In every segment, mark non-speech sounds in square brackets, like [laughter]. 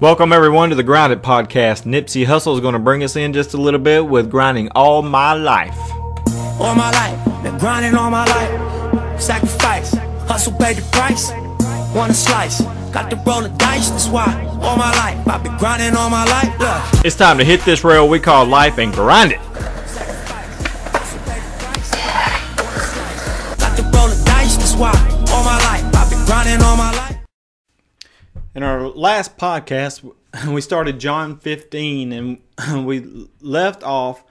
Welcome everyone to the Grind It Podcast. Nipsey Hussle is going to bring us in just a little bit with grinding all my life. All my life, been grinding all my life. Sacrifice, hustle paid the price. Want a slice, got to roll the dice. That's why all my life I've been grinding all my life. Look. It's time to hit this rail we call life and grind it. Got to roll the dice. That's why all my life I've been grinding all my life. In our last podcast, [laughs] we started John 15 and [laughs] we left off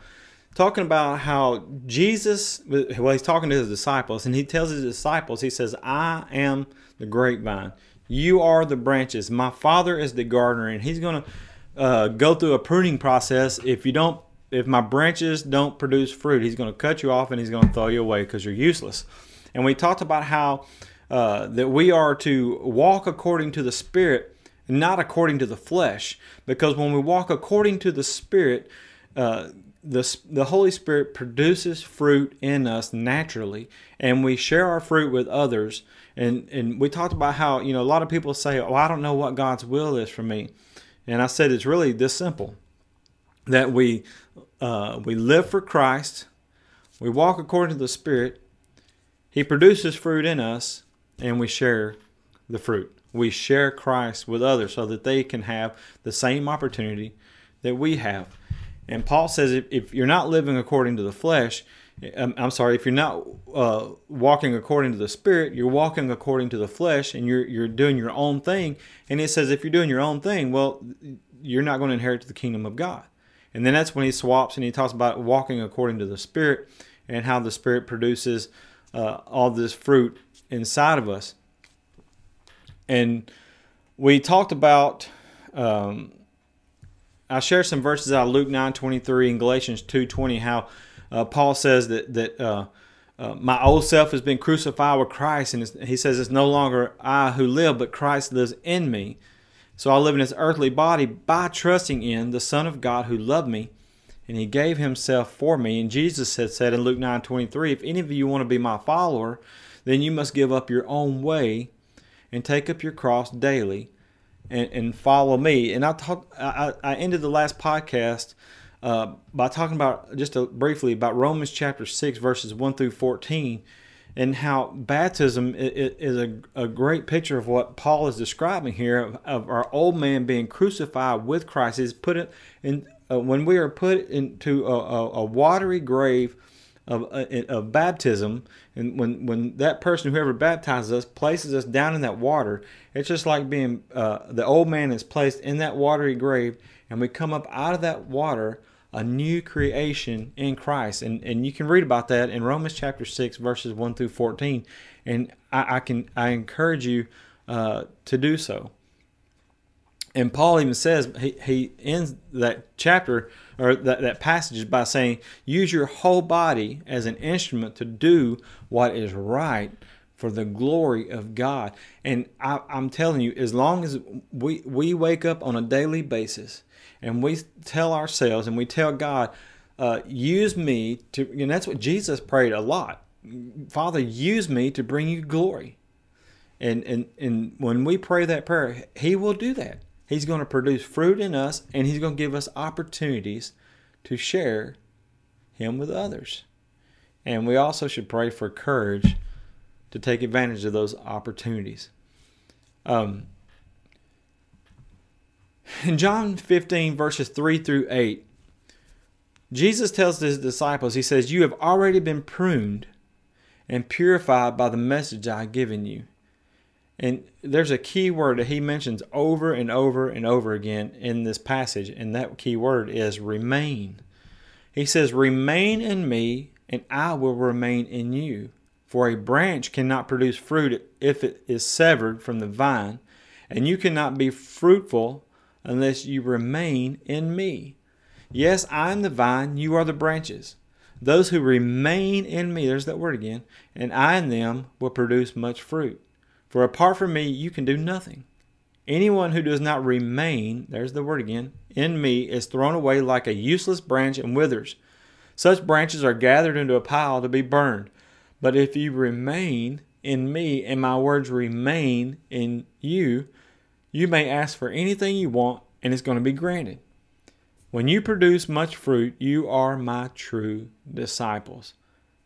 talking about how Jesus, well, he's talking to his disciples and he tells his disciples, he says, I am the grapevine. You are the branches. My Father is the gardener and he's going to uh, go through a pruning process. If you don't, if my branches don't produce fruit, he's going to cut you off and he's going to throw you away because you're useless. And we talked about how uh, that we are to walk according to the Spirit not according to the flesh. Because when we walk according to the Spirit, uh, the, the Holy Spirit produces fruit in us naturally, and we share our fruit with others. And, and we talked about how, you know, a lot of people say, Oh, I don't know what God's will is for me. And I said, It's really this simple that we, uh, we live for Christ, we walk according to the Spirit, He produces fruit in us, and we share the fruit. We share Christ with others so that they can have the same opportunity that we have. And Paul says if, if you're not living according to the flesh, um, I'm sorry, if you're not uh, walking according to the Spirit, you're walking according to the flesh and you're, you're doing your own thing. And it says if you're doing your own thing, well, you're not going to inherit the kingdom of God. And then that's when he swaps and he talks about walking according to the Spirit and how the Spirit produces uh, all this fruit inside of us. And we talked about, um, I share some verses out of Luke 9 23 and Galatians 2 20, how uh, Paul says that, that uh, uh, my old self has been crucified with Christ. And he says, It's no longer I who live, but Christ lives in me. So I live in this earthly body by trusting in the Son of God who loved me and he gave himself for me. And Jesus had said in Luke 9 23, If any of you want to be my follower, then you must give up your own way and take up your cross daily and, and follow me. And I, talk, I, I ended the last podcast uh, by talking about just a, briefly about Romans chapter 6, verses 1 through 14, and how baptism is a, a great picture of what Paul is describing here of, of our old man being crucified with Christ. Is put it in uh, when we are put into a, a, a watery grave of, uh, of baptism, and when, when that person, whoever baptizes us, places us down in that water, it's just like being uh, the old man is placed in that watery grave, and we come up out of that water a new creation in Christ. And, and you can read about that in Romans chapter 6, verses 1 through 14. And I, I can I encourage you uh, to do so. And Paul even says, he, he ends that chapter or that, that passage by saying, use your whole body as an instrument to do what is right for the glory of God. And I, am telling you, as long as we, we wake up on a daily basis and we tell ourselves and we tell God, uh, use me to, and that's what Jesus prayed a lot. Father, use me to bring you glory. And, and, and when we pray that prayer, He will do that. He's going to produce fruit in us and He's going to give us opportunities to share Him with others. And we also should pray for courage to take advantage of those opportunities. Um, in John 15, verses 3 through 8, Jesus tells his disciples, He says, You have already been pruned and purified by the message I have given you. And there's a key word that he mentions over and over and over again in this passage, and that key word is remain. He says, Remain in me, and I will remain in you. For a branch cannot produce fruit if it is severed from the vine, and you cannot be fruitful unless you remain in me. Yes, I am the vine, you are the branches. Those who remain in me, there's that word again, and I in them will produce much fruit. For apart from me, you can do nothing. Anyone who does not remain, there's the word again, in me is thrown away like a useless branch and withers. Such branches are gathered into a pile to be burned. But if you remain in me and my words remain in you, You may ask for anything you want, and it's going to be granted. When you produce much fruit, you are my true disciples.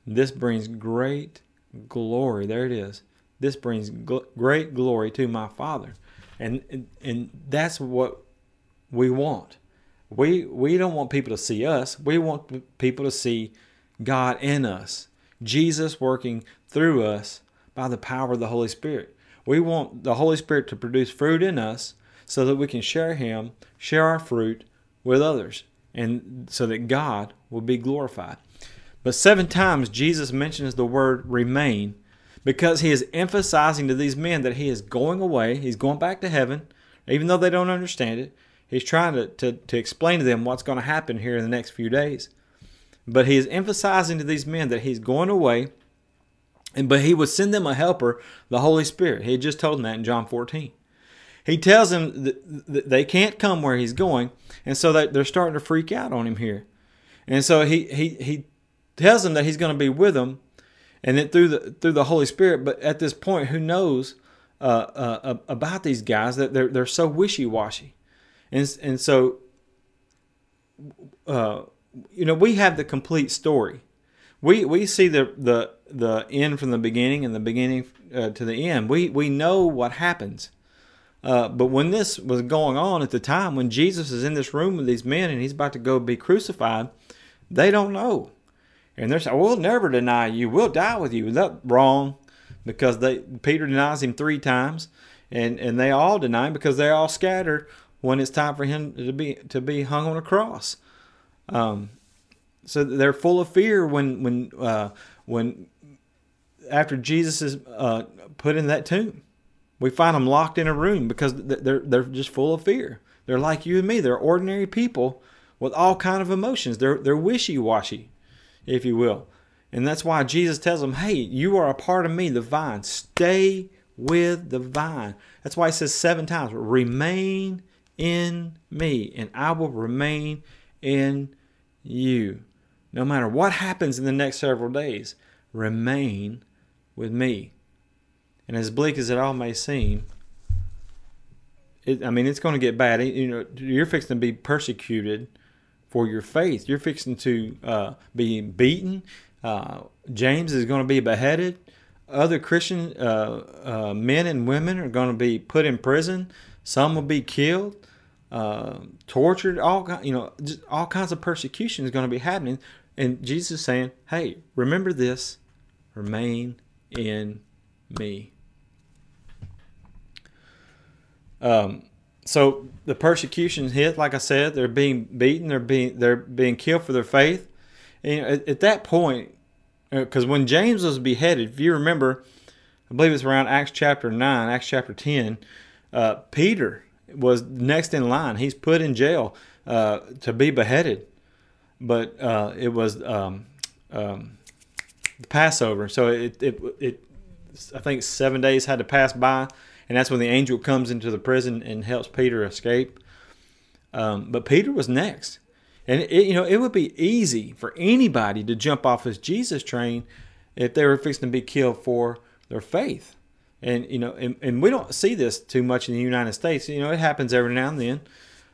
This brings great glory. There it is. This brings gl- great glory to my Father. And, and that's what we want. We we don't want people to see us. We want people to see God in us. Jesus working through us by the power of the Holy Spirit. We want the Holy Spirit to produce fruit in us so that we can share him, share our fruit with others and so that God will be glorified. But seven times Jesus mentions the word remain because he is emphasizing to these men that he is going away, he's going back to heaven, even though they don't understand it. He's trying to, to, to explain to them what's going to happen here in the next few days. But he is emphasizing to these men that he's going away, and but he would send them a helper, the Holy Spirit. He had just told them that in John 14. He tells them that they can't come where he's going, and so they're starting to freak out on him here. And so he he he tells them that he's going to be with them, and then through the through the Holy Spirit. But at this point, who knows uh, uh, about these guys that they're they're so wishy washy, and and so uh, you know we have the complete story. We we see the the the end from the beginning and the beginning uh, to the end. We we know what happens. Uh, but when this was going on at the time, when Jesus is in this room with these men and he's about to go be crucified, they don't know. And they're saying, We'll never deny you. We'll die with you. That's wrong because they Peter denies him three times and, and they all deny him because they're all scattered when it's time for him to be to be hung on a cross. Um, so they're full of fear when when uh, when after Jesus is uh, put in that tomb. We find them locked in a room because they're they're just full of fear. They're like you and me. They're ordinary people with all kind of emotions. They're they're wishy-washy, if you will. And that's why Jesus tells them, "Hey, you are a part of me, the vine. Stay with the vine." That's why he says seven times, "Remain in me, and I will remain in you." No matter what happens in the next several days, remain with me. And as bleak as it all may seem, it, I mean, it's going to get bad. You know, you're fixing to be persecuted for your faith. You're fixing to uh, be beaten. Uh, James is going to be beheaded. Other Christian uh, uh men and women are going to be put in prison. Some will be killed, uh, tortured. All you know, all kinds of persecution is going to be happening. And Jesus is saying, "Hey, remember this: remain in me." Um, so the persecution hit, like I said, they're being beaten, they're being they're being killed for their faith. And, at, at, that point, because uh, when James was beheaded, if you remember, I believe it's around Acts chapter nine, Acts chapter ten. Uh, Peter was next in line. He's put in jail uh, to be beheaded, but uh, it was um, um, the Passover, so it, it it I think seven days had to pass by and that's when the angel comes into the prison and helps Peter escape. Um, but Peter was next, and it, you know it would be easy for anybody to jump off this Jesus train if they were fixing to be killed for their faith. And you know, and, and we don't see this too much in the United States. You know, it happens every now and then,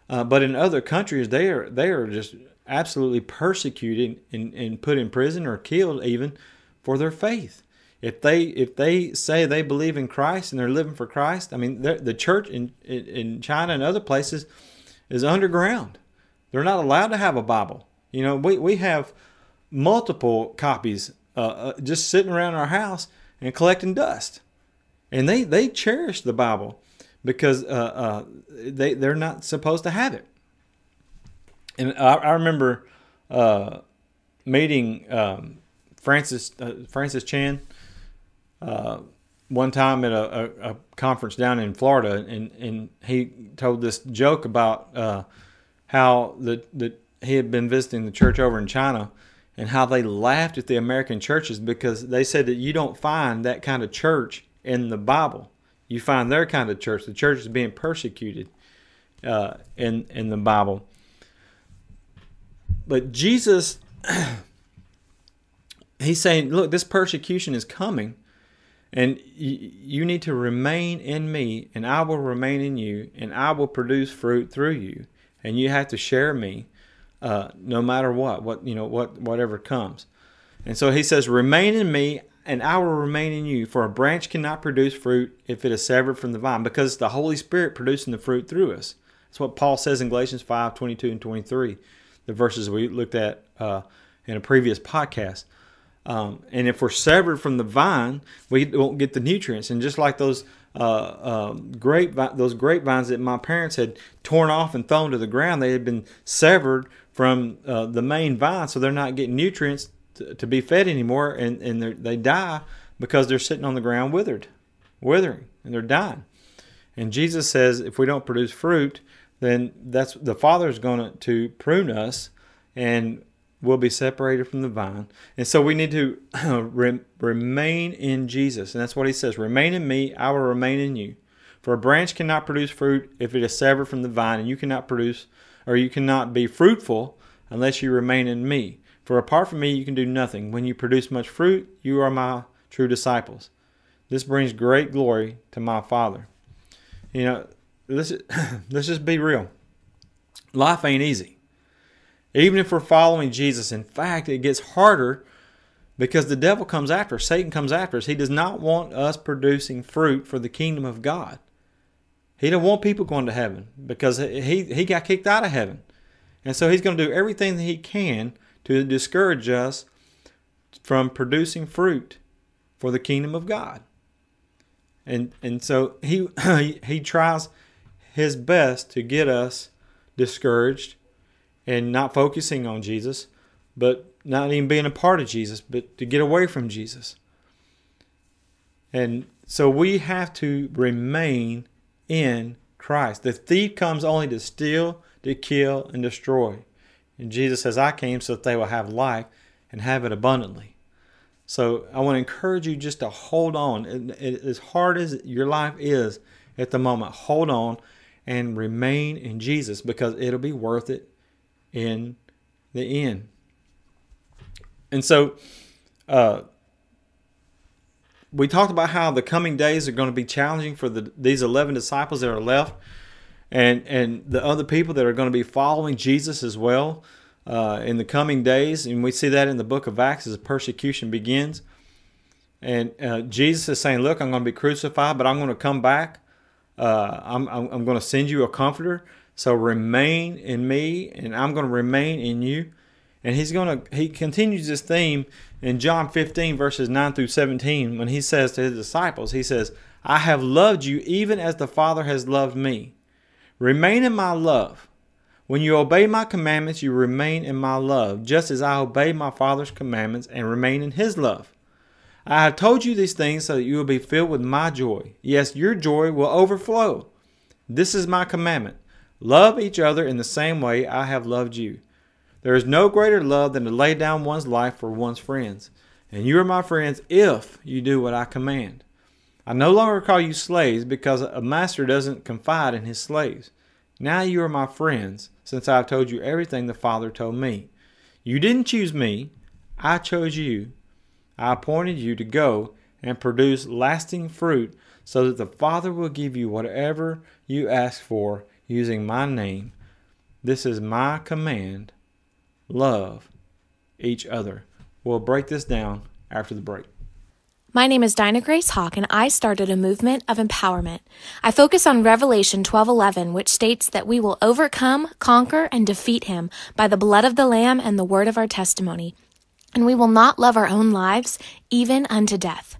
uh, but in other countries, they are they are just absolutely persecuted and, and put in prison or killed even for their faith if they if they say they believe in Christ and they're living for Christ, I mean the church in in China and other places is underground. They're not allowed to have a Bible. You know, we we have multiple copies uh, uh, just sitting around our house and collecting dust, and they they cherish the Bible because uh, uh they they're not supposed to have it. And I, I remember uh, meeting um, Francis uh, Francis Chan uh, one time at a, a, a, conference down in Florida, and, and he told this joke about uh, how the, the he had been visiting the church over in China, and how they laughed at the American churches because they said that you don't find that kind of church in the Bible. You find their kind of church. The church is being persecuted uh, in in the Bible. But Jesus, [clears throat] he's saying, look, this persecution is coming And you need to remain in me, and I will remain in you, and I will produce fruit through you. And you have to share me, uh, no matter what, what you know, what whatever comes. And so he says, "Remain in me, and I will remain in you. For a branch cannot produce fruit if it is severed from the vine, because the Holy Spirit producing the fruit through us. That's what Paul says in Galatians 5 22 and 23, the verses we looked at uh, in a previous podcast. Um, and if we're severed from the vine, we won't get the nutrients. And just like those uh, uh, grape those grapevines that my parents had torn off and thrown to the ground, they had been severed from uh, the main vine, so they're not getting nutrients to, to be fed anymore, and and they die because they're sitting on the ground withered, withering, and they're dying. And Jesus says, if we don't produce fruit, then that's the Father is going to prune us, and we'll be separated from the vine. And so we need to [clears throat] remain in Jesus, and that's what He says: "Remain in Me, I will remain in you." For a branch cannot produce fruit if it is severed from the vine, and you cannot produce, or you cannot be fruitful unless you remain in Me. For apart from me, you can do nothing. When you produce much fruit, you are my true disciples. This brings great glory to my Father. You know, let's, [clears throat] let's just be real. Life ain't easy. Even if we're following Jesus, in fact, it gets harder because the devil comes after us. Satan comes after us. He does not want us producing fruit for the kingdom of God. He don't want people going to heaven because he, he got kicked out of heaven. And so he's going to do everything that he can to discourage us from producing fruit for the kingdom of God. And and so he [clears throat] he tries his best to get us discouraged and not focusing on Jesus, but not even being a part of Jesus, but to get away from Jesus. And so we have to remain in Christ. The thief comes only to steal, to kill, and destroy. And Jesus says, I came so that they will have life and have it abundantly. So I want to encourage you just to hold on. as hard as your life is at the moment, hold on and remain in Jesus because it'll be worth it in the end. And so, uh, we talked about how the coming days are going to be challenging for the, these 11 disciples that are left and and the other people that are going to be following Jesus as well uh, in the coming days. And we see that in the book of Acts as persecution begins. And uh, Jesus is saying, Look, I'm going to be crucified, but I'm going to come back. Uh, I'm, I'm, I'm going to send you a comforter. So remain in me, and I'm going to remain in you. And he's going to, he continues this theme in John 15, verses 9 through 17, when he says to his disciples, He says, I have loved you even as the Father has loved me. Remain in my love. When you obey my commandments, you remain in my love, just as I obey my Father's commandments and remain in his love. I have told you these things so that you will be filled with my joy. Yes, your joy will overflow. This is my commandment love each other in the same way I have loved you. There is no greater love than to lay down one's life for one's friends. And you are my friends if you do what I command. I no longer call you slaves because a master doesn't confide in his slaves. Now you are my friends, since I have told you everything the Father told me. You didn't choose me, I chose you. I appointed you to go and produce lasting fruit so that the Father will give you whatever you ask for using my name. This is my command. Love each other. We'll break this down after the break. My name is Dinah Grace Hawk, and I started a movement of empowerment. I focus on Revelation 12:11, which states that we will overcome, conquer, and defeat him by the blood of the Lamb and the word of our testimony, and we will not love our own lives even unto death.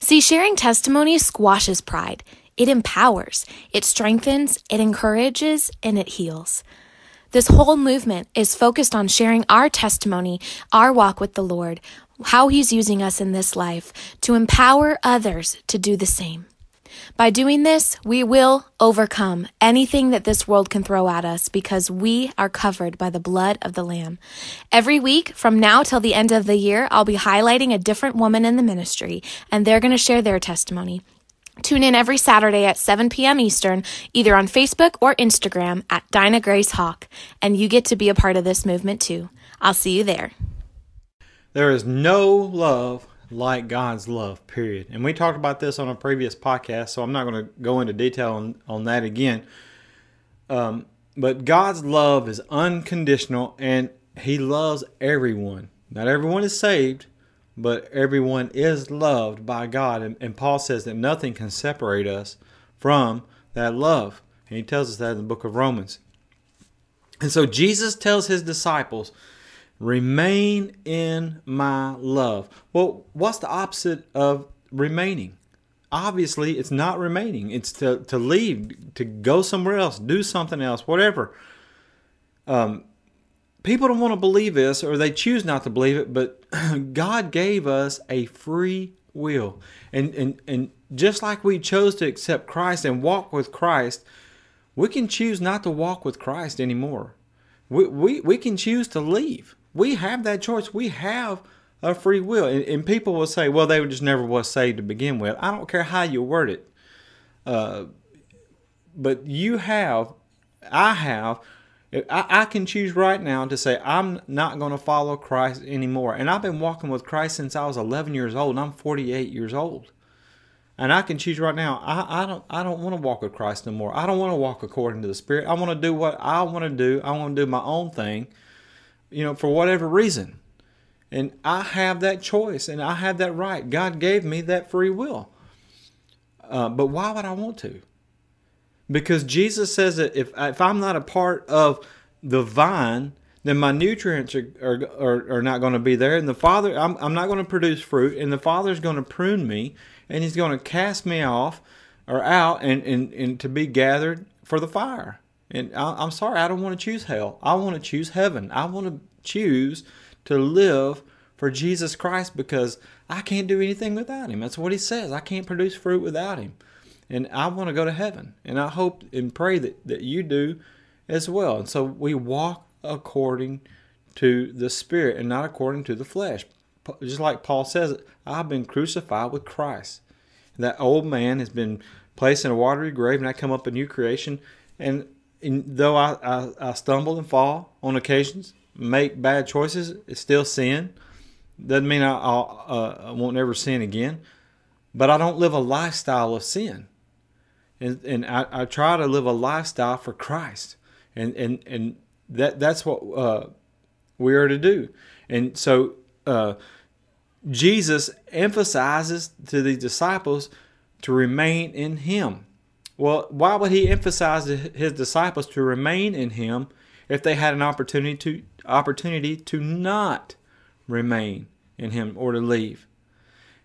See, sharing testimony squashes pride. It empowers, it strengthens, it encourages, and it heals. This whole movement is focused on sharing our testimony, our walk with the Lord, how He's using us in this life to empower others to do the same. By doing this, we will overcome anything that this world can throw at us because we are covered by the blood of the Lamb. Every week, from now till the end of the year, I'll be highlighting a different woman in the ministry, and they're going to share their testimony. Tune in every Saturday at 7 p.m. Eastern, either on Facebook or Instagram at Dinah Grace Hawk, and you get to be a part of this movement too. I'll see you there. There is no love like God's love, period. And we talked about this on a previous podcast, so I'm not going to go into detail on, on that again. Um, but God's love is unconditional and He loves everyone. Not everyone is saved, but everyone is loved by God. And, and Paul says that nothing can separate us from that love. And he tells us that in the book of Romans. And so Jesus tells his disciples, remain in my love. Well, what's the opposite of remaining? Obviously, it's not remaining. It's to, to leave, to go somewhere else, do something else, whatever. Um, people don't want to believe this or they choose not to believe it, but [clears throat] God gave us a free will. And, and, and just like we chose to accept Christ and walk with Christ, we can choose not to walk with Christ anymore. We, we, we can choose to leave. We have that choice. We have a free will. And, and people will say, well, they just never was saved to begin with. I don't care how you word it. Uh, but you have, I have, I, I can choose right now to say, I'm not going to follow Christ anymore. And I've been walking with Christ since I was 11 years old, and I'm 48 years old and I can choose right now. I, I don't I don't want to walk with Christ no more. I don't want to walk according to the Spirit. I want to do what I want to do. I want to do my own thing, you know, for whatever reason. And I have that choice and I have that right. God gave me that free will. Uh, but why would I want to? Because Jesus says that if if I'm not a part of the vine, then my nutrients are, are, are, are not going to be there. And the Father, I'm, I'm not going to produce fruit. And the Father's going to prune me and he's going to cast me off or out and, and, and to be gathered for the fire. And I, I'm sorry, I don't want to choose hell. I want to choose heaven. I want to choose to live for Jesus Christ because I can't do anything without him. That's what he says. I can't produce fruit without him. And I want to go to heaven. And I hope and pray that, that you do as well. And so we walk according to the Spirit and not according to the flesh just like Paul says, I've been crucified with Christ. That old man has been placed in a watery grave, and I come up a new creation. And, and though I, I, I, stumble and fall on occasions, make bad choices, it's still sin. Doesn't mean I, uh, I won't ever sin again. But I don't live a lifestyle of sin. And, and I, I try to live a lifestyle for Christ. And, and, and that, that's what uh, we are to do. And so uh, Jesus emphasizes to the disciples to remain in Him. Well, why would He emphasize His disciples to remain in Him if they had an opportunity to opportunity to not remain in Him or to leave?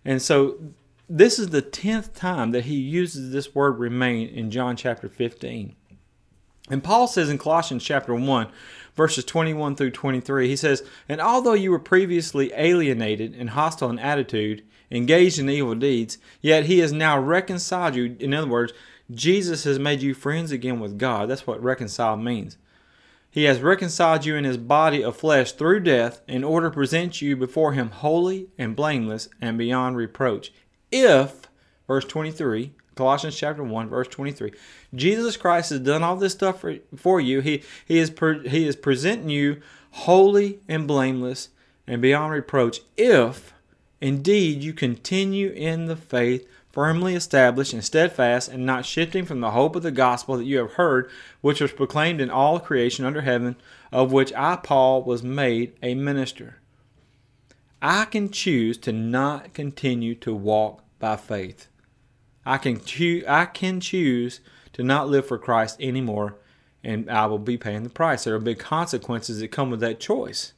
And so, this is the tenth time that He uses this word "remain" in John chapter fifteen. And Paul says in Colossians chapter 1, verses 21 through 23, he says, And although you were previously alienated and hostile in attitude, engaged in evil deeds, yet he has now reconciled you. In other words, Jesus has made you friends again with God. That's what reconcile means. He has reconciled you in his body of flesh through death in order to present you before him holy and blameless and beyond reproach. If, verse 23, Colossians chapter 1 verse 23. Jesus Christ has done all this stuff for, for you. He he is pre, he is presenting you holy and blameless and beyond reproach if indeed you continue in the faith firmly established and steadfast and not shifting from the hope of the gospel that you have heard which was proclaimed in all creation under heaven of which I Paul was made a minister. I can choose to not continue to walk by faith. I can choose I can choose to not live for Christ anymore and I will be paying the price. There are big consequences that come with that choice.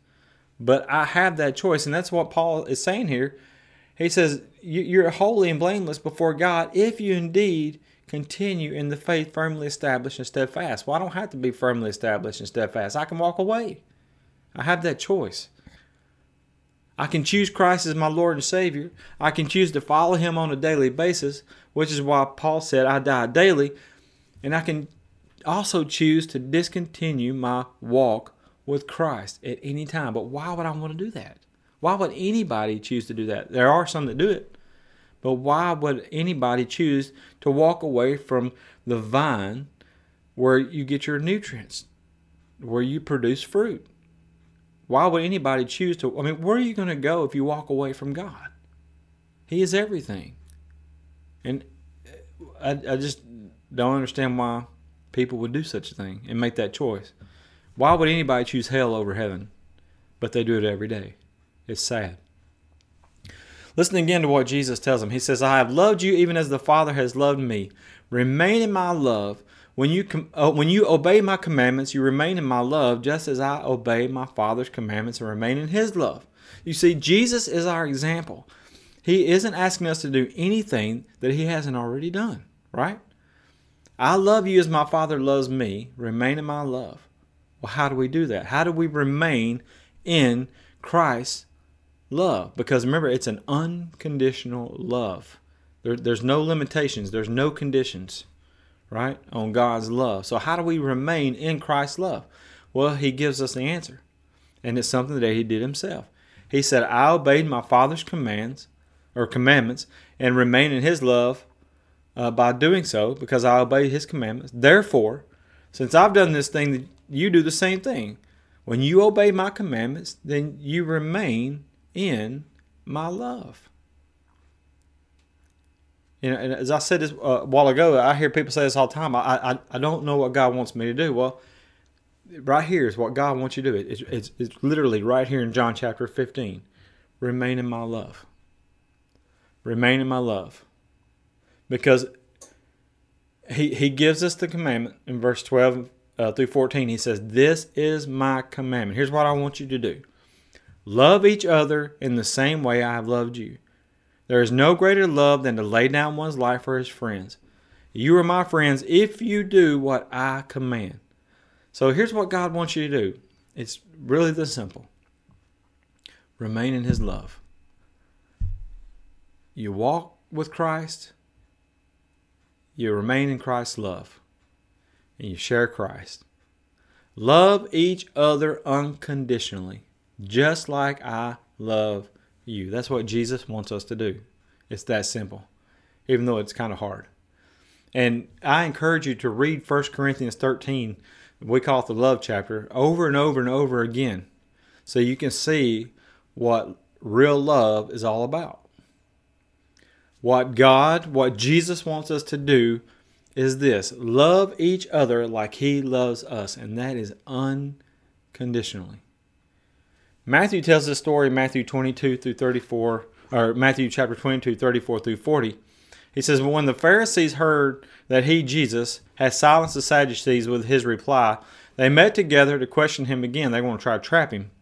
But I have that choice, and that's what Paul is saying here. He says, You're holy and blameless before God if you indeed continue in the faith firmly established and steadfast. Well, I don't have to be firmly established and steadfast. I can walk away. I have that choice. I can choose Christ as my Lord and Savior. I can choose to follow Him on a daily basis, which is why Paul said, I die daily. And I can also choose to discontinue my walk with Christ at any time. But why would I want to do that? Why would anybody choose to do that? There are some that do it. But why would anybody choose to walk away from the vine where you get your nutrients, where you produce fruit? Why would anybody choose to? I mean, where are you going to go if you walk away from God? He is everything. And uh, I, I just don't understand why people would do such a thing and make that choice. Why would anybody choose hell over heaven? But they do it every day. It's sad. Listen again to what Jesus tells them. He says, I have loved you even as the Father has loved me. Remain in my love. When you, com- uh, when you obey my commandments, you remain in my love, just as I obey my Father's commandments and remain in his love. You see, Jesus is our example. He isn't asking us to do anything that he hasn't already done, right? I love you as my Father loves me. Remain in my love. Well, how do we do that? How do we remain in Christ's love? Because remember, it's an unconditional love. There, there's no limitations, there's no conditions, right, on God's love. So, how do we remain in Christ's love? Well, He gives us the answer. And it's something that He did Himself. He said, I obeyed my Father's commands or commandments and remain in His love uh, by doing so because I obeyed His commandments. Therefore, since I've done this thing, you do the same thing. When you obey my commandments, then you remain in my love. You know, and as I said this uh, a while ago, I hear people say this all the time. I, I, I don't know what God wants me to do. Well, right here is what God wants you to do. It's, it's, it's literally right here in John chapter 15. Remain in my love. Remain in my love. Because he, he gives us the commandment in verse 12 uh, through 14. He says, This is my commandment. Here's what I want you to do love each other in the same way I have loved you. There is no greater love than to lay down one's life for his friends. You are my friends if you do what I command. So here's what God wants you to do it's really this simple remain in his love. You walk with Christ, you remain in Christ's love, and you share Christ. Love each other unconditionally, just like I love you. That's what Jesus wants us to do. It's that simple, even though it's kind of hard. And I encourage you to read 1 Corinthians 13, we call it the love chapter, over and over and over again so you can see what real love is all about. What God, what Jesus wants us to do is this love each other like He loves us, and that is unconditionally. Matthew tells this story in Matthew 22 through 34, or Matthew chapter 22, 34 through 40. He says, But when the Pharisees heard that he, Jesus, had silenced the Sadducees with his reply, they met together to question him again. They want to try to trap him.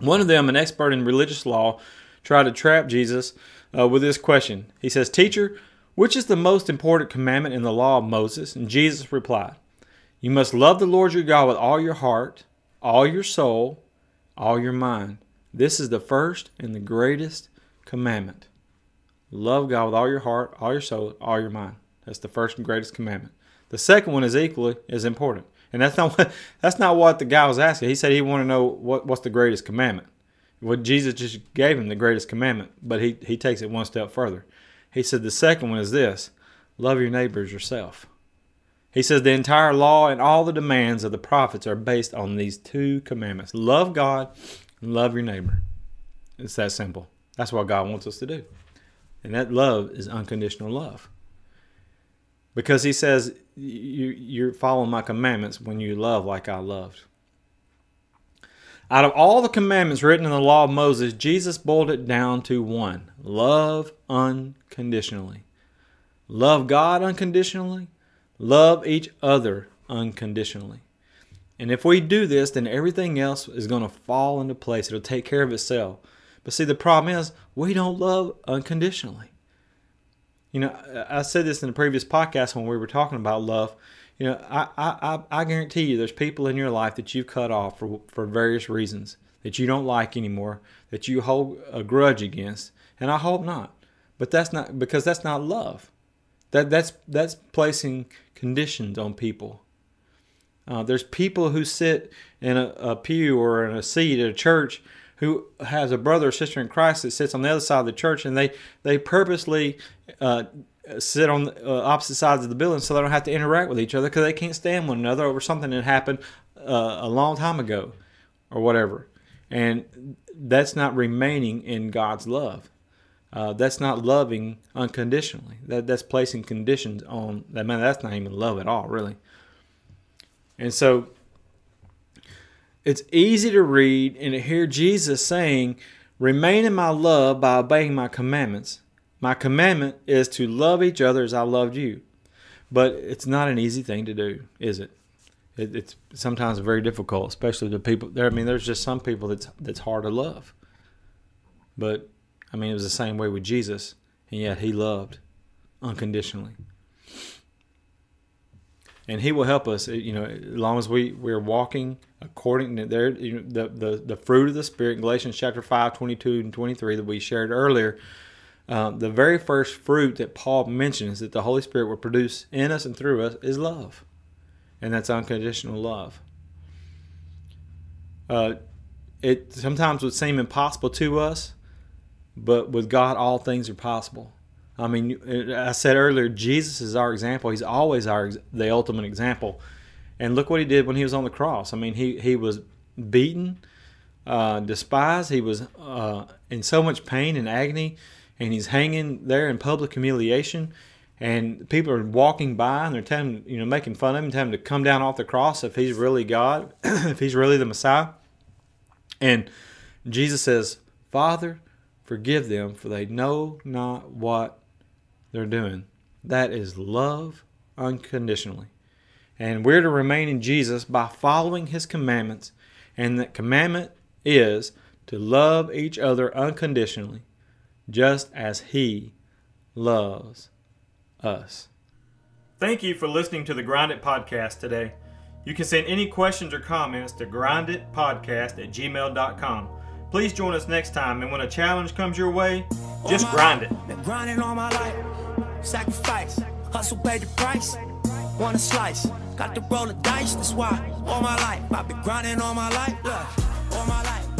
One of them, an expert in religious law, tried to trap Jesus uh, with this question. He says, Teacher, which is the most important commandment in the law of Moses? And Jesus replied, You must love the Lord your God with all your heart, all your soul, all your mind. This is the first and the greatest commandment. Love God with all your heart, all your soul, all your mind. That's the first and greatest commandment. The second one is equally as important. And that's not [laughs] what that's not what the guy was asking. He said he wanted to know what, what's the greatest commandment. What Jesus just gave him the greatest commandment, but he, he takes it one step further. He said the second one is this love your neighbors yourself. He says the entire law and all the demands of the prophets are based on these two commandments love God and love your neighbor. It's that simple. That's what God wants us to do. And that love is unconditional love. Because he says, You're following my commandments when you love like I loved. Out of all the commandments written in the law of Moses, Jesus boiled it down to one love unconditionally. Love God unconditionally, love each other unconditionally. And if we do this, then everything else is going to fall into place. It'll take care of itself. But see, the problem is we don't love unconditionally. You know, I said this in the previous podcast when we were talking about love. You know, I, I, I guarantee you there's people in your life that you've cut off for, for various reasons that you don't like anymore, that you hold a grudge against. And I hope not. But that's not because that's not love. That that's that's placing conditions on people. Uh, there's people who sit in a, a, pew or in a seat at a church who has a brother or sister in Christ that sits on the other side of the church, and they they purposely uh, sit on uh, opposite sides of the building so they don't have to interact with each other because they can't stand one another over something that happened uh, a long time ago or whatever. And that's not remaining in God's love. Uh, that's not loving unconditionally. That that's placing conditions on that. Man, that's not even love at all, really. And so it's easy to read and hear Jesus saying, "Remain in my love by obeying my commandments." My commandment is to love each other as I loved you. But it's not an easy thing to do, is it? it it's sometimes very difficult, especially to people. There, I mean, there's just some people that's that's hard to love. But I mean, it was the same way with Jesus, and yet He loved unconditionally. And He will help us, you know, as long as we we're walking according to there, you know, the the the fruit of the Spirit, Galatians chapter 5, 22 and twenty three that we shared earlier. Uh, the very first fruit that Paul mentions that the Holy Spirit will produce in us and through us is love, and that's unconditional love. Uh, it sometimes would seem impossible to us, but with God, all things are possible. I mean, I said earlier, Jesus is our example. He's always our the ultimate example. And look what he did when he was on the cross. I mean, he he was beaten, uh, despised. He was uh, in so much pain and agony and he's hanging there in public humiliation and people are walking by and they're telling you know making fun of him telling him to come down off the cross if he's really god [clears throat] if he's really the messiah and jesus says father forgive them for they know not what they're doing that is love unconditionally and we're to remain in jesus by following his commandments and that commandment is to love each other unconditionally just as He loves us. Thank you for listening to the Grind It Podcast today. You can send any questions or comments to grinditpodcast at gmail.com. Please join us next time, and when a challenge comes your way, just grind it. Been grinding all my life, sacrifice, hustle, pay the price. Want a slice, got to roll the dice, that's why all my life I've been grinding all my life, look, all my life.